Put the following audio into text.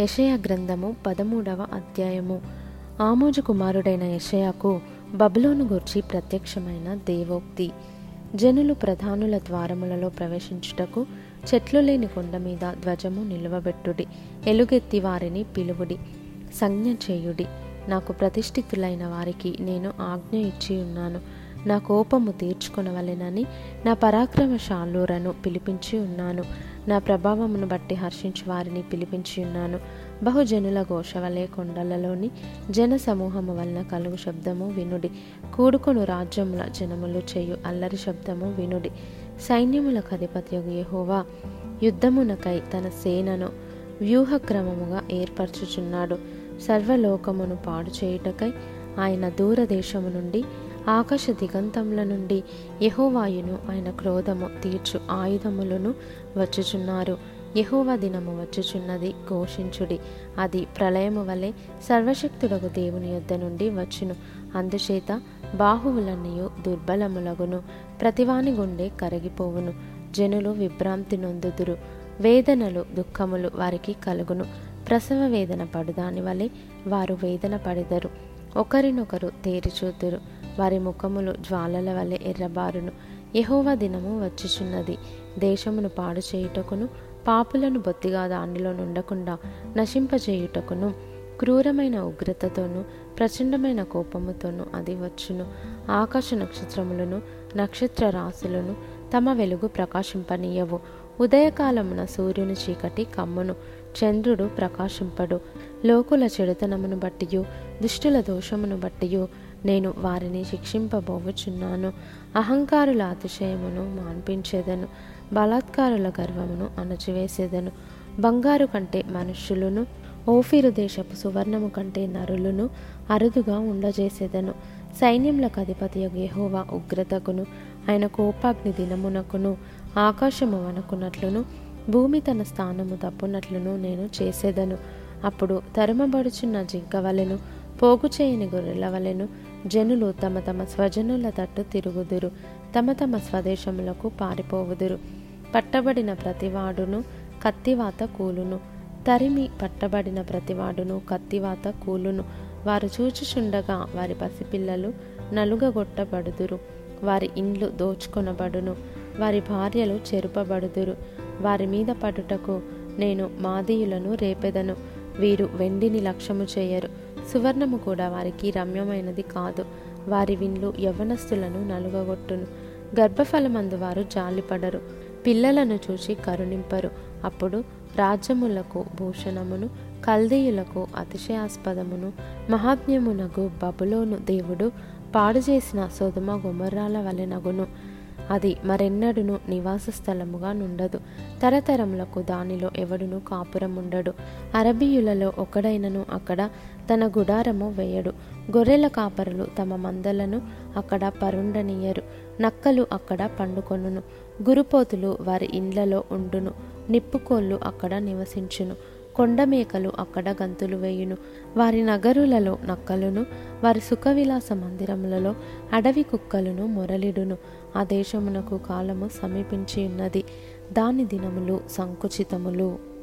యషయ గ్రంథము పదమూడవ అధ్యాయము. ఆమోజు కుమారుడైన యషయాకు బబులోను గూర్చి ప్రత్యక్షమైన దేవోక్తి. జనులు ప్రధానుల ద్వారములలో ప్రవేశించుటకు చెట్లు లేని కొండ మీద ధ్వజము నిలువబెట్టుడి. ఎలుగెత్తి వారిని పిలువుడి. సంజ్ఞ చేయుడి. నాకు ప్రతిష్ఠితులైన వారికి నేను ఆజ్ఞ ఇచ్చి ఉన్నాను. నా కోపము తీర్చుకొనవలెనని నా పరాక్రమశాలూరను పిలిపించి ఉన్నాను. నా ప్రభావమును బట్టి హర్షించి వారిని పిలిపించి ఉన్నాను. బహుజనుల ఘోష కొండలలోని జన సమూహము వలన కలుగు శబ్దము వినుడి. కూడుకొను రాజ్యముల జనములు చేయు అల్లరి శబ్దము వినుడి. సైన్యములకు అధిపత్యగు యెహోవా యుద్ధమునకై తన సేనను వ్యూహక్రమముగా ఏర్పరచుచున్నాడు. సర్వలోకమును పాడు చేయుటకై ఆయన దూరదేశము నుండి ఆకాశ దిగంతముల నుండి యహోవాయును ఆయన క్రోధము తీర్చు ఆయుధములను వచ్చుచున్నారు. యహోవ దినము వచ్చుచున్నది ఘోషించుడి. అది ప్రళయము వలె సర్వశక్తుడగు దేవుని యొద్ద నుండి వచ్చును. అందుచేత బాహువులన్నయు దుర్బలములగును. ప్రతివాని గుండె కరిగిపోవును. జనులు విభ్రాంతి నొందుదురు. వేదనలు దుఃఖములు వారికి కలుగును. ప్రసవ వేదన పడుదాని వలె వారు వేదన పడెదరు. ఒకరినొకరు తేరిచూతురు వారి ముఖములు జ్వాలల వలె ఎర్రబారును. యహోవా దినము వచ్చుచున్నది. దేశమును పాడు చేయుటకును పాపులను బొత్తిగా దానిలో నుండకుండా నశింపజేయుటకును క్రూరమైన ఉగ్రతతోనూ ప్రచండమైన కోపముతోనూ అది వచ్చును. ఆకాశ నక్షత్రములను నక్షత్ర రాశులను తమ వెలుగు ప్రకాశింపనీయవు. ఉదయకాలమున సూర్యుని చీకటి కమ్మును చంద్రుడు ప్రకాశింపడు. లోకుల చెడుతనమును బట్టియు దుష్టుల దోషమును బట్టియు నేను వారిని శిక్షింపబోవుచున్నాను అహంకారుల అతిశయమును మాన్పించేదను బలాత్కారుల గర్వమును అణచివేసేదను. బంగారు కంటే మనుష్యులను ఓఫీరు దేశపు సువర్ణము కంటే నరులను అరుదుగా ఉండజేసేదను. సైన్యములకు అధిపతి యెహోవా ఉగ్రతకును ఆయన కోపాగ్ని దినమునకును ఆకాశము వనకున్నట్లును భూమి తన స్థానము తప్పునట్లును నేను చేసేదను. అప్పుడు తరుమబడుచున్న జింక వలెను పోగు చేయని గొర్రెల వలెను జనులు తమ తమ స్వజనుల తట్టు తిరుగుదురు తమ తమ స్వదేశములకు పారిపోవుదురు. పట్టబడిన ప్రతివాడును కత్తివాత కూలును. తరిమి పట్టబడిన ప్రతివాడును కత్తివాత కూలును. వారు చూచుచుండగా వారి పసిపిల్లలు నలుగగొట్టబడుదురు. వారి ఇండ్లు దోచుకొనబడును. వారి భార్యలు చెరుపబడుదురు. వారి మీద పడుటకు నేను మాదీయులను రేపెదను. వీరు వెండిని లక్ష్యము చేయరు. సువర్ణము కూడా వారికి రమ్యమైనది కాదు. వారి విండ్లు యవనస్తులను నలుగగొట్టును. గర్భఫలమందు వారు జాలిపడరు. పిల్లలను చూసి కరుణింపరు. అప్పుడు రాజ్యములకు భూషణమును కల్దీయులకు అతిశయాస్పదమును మహాత్మ్యమునకు బబులోను దేవుడు పాడు చేసిన సొదుమ గుమర్రాల వలెనగును అది మరెన్నడును నివాస స్థలముగా నుండదు. తరతరములకు దానిలో ఎవడును కాపురముండడు. అరబీయులలో ఒకడైనను అక్కడ తన గుడారము వేయడు. గొర్రెల కాపరులు తమ మందలను అక్కడ పరుండనీయరు. నక్కలు అక్కడ పండుకొనును. గురుపోతులు వారి ఇండ్లలో ఉండును. నిప్పుకోళ్ళు అక్కడ నివసించును. కొండమేకలు అక్కడ గంతులు వేయును. వారి నగరులలో నక్కలును వారి సుఖవిలాస మందిరములలో అడవి కుక్కలను మొరలిడును. ఆ దేశమునకు కాలము సమీపించి ఉన్నది. దాని దినములు సంకుచితములు.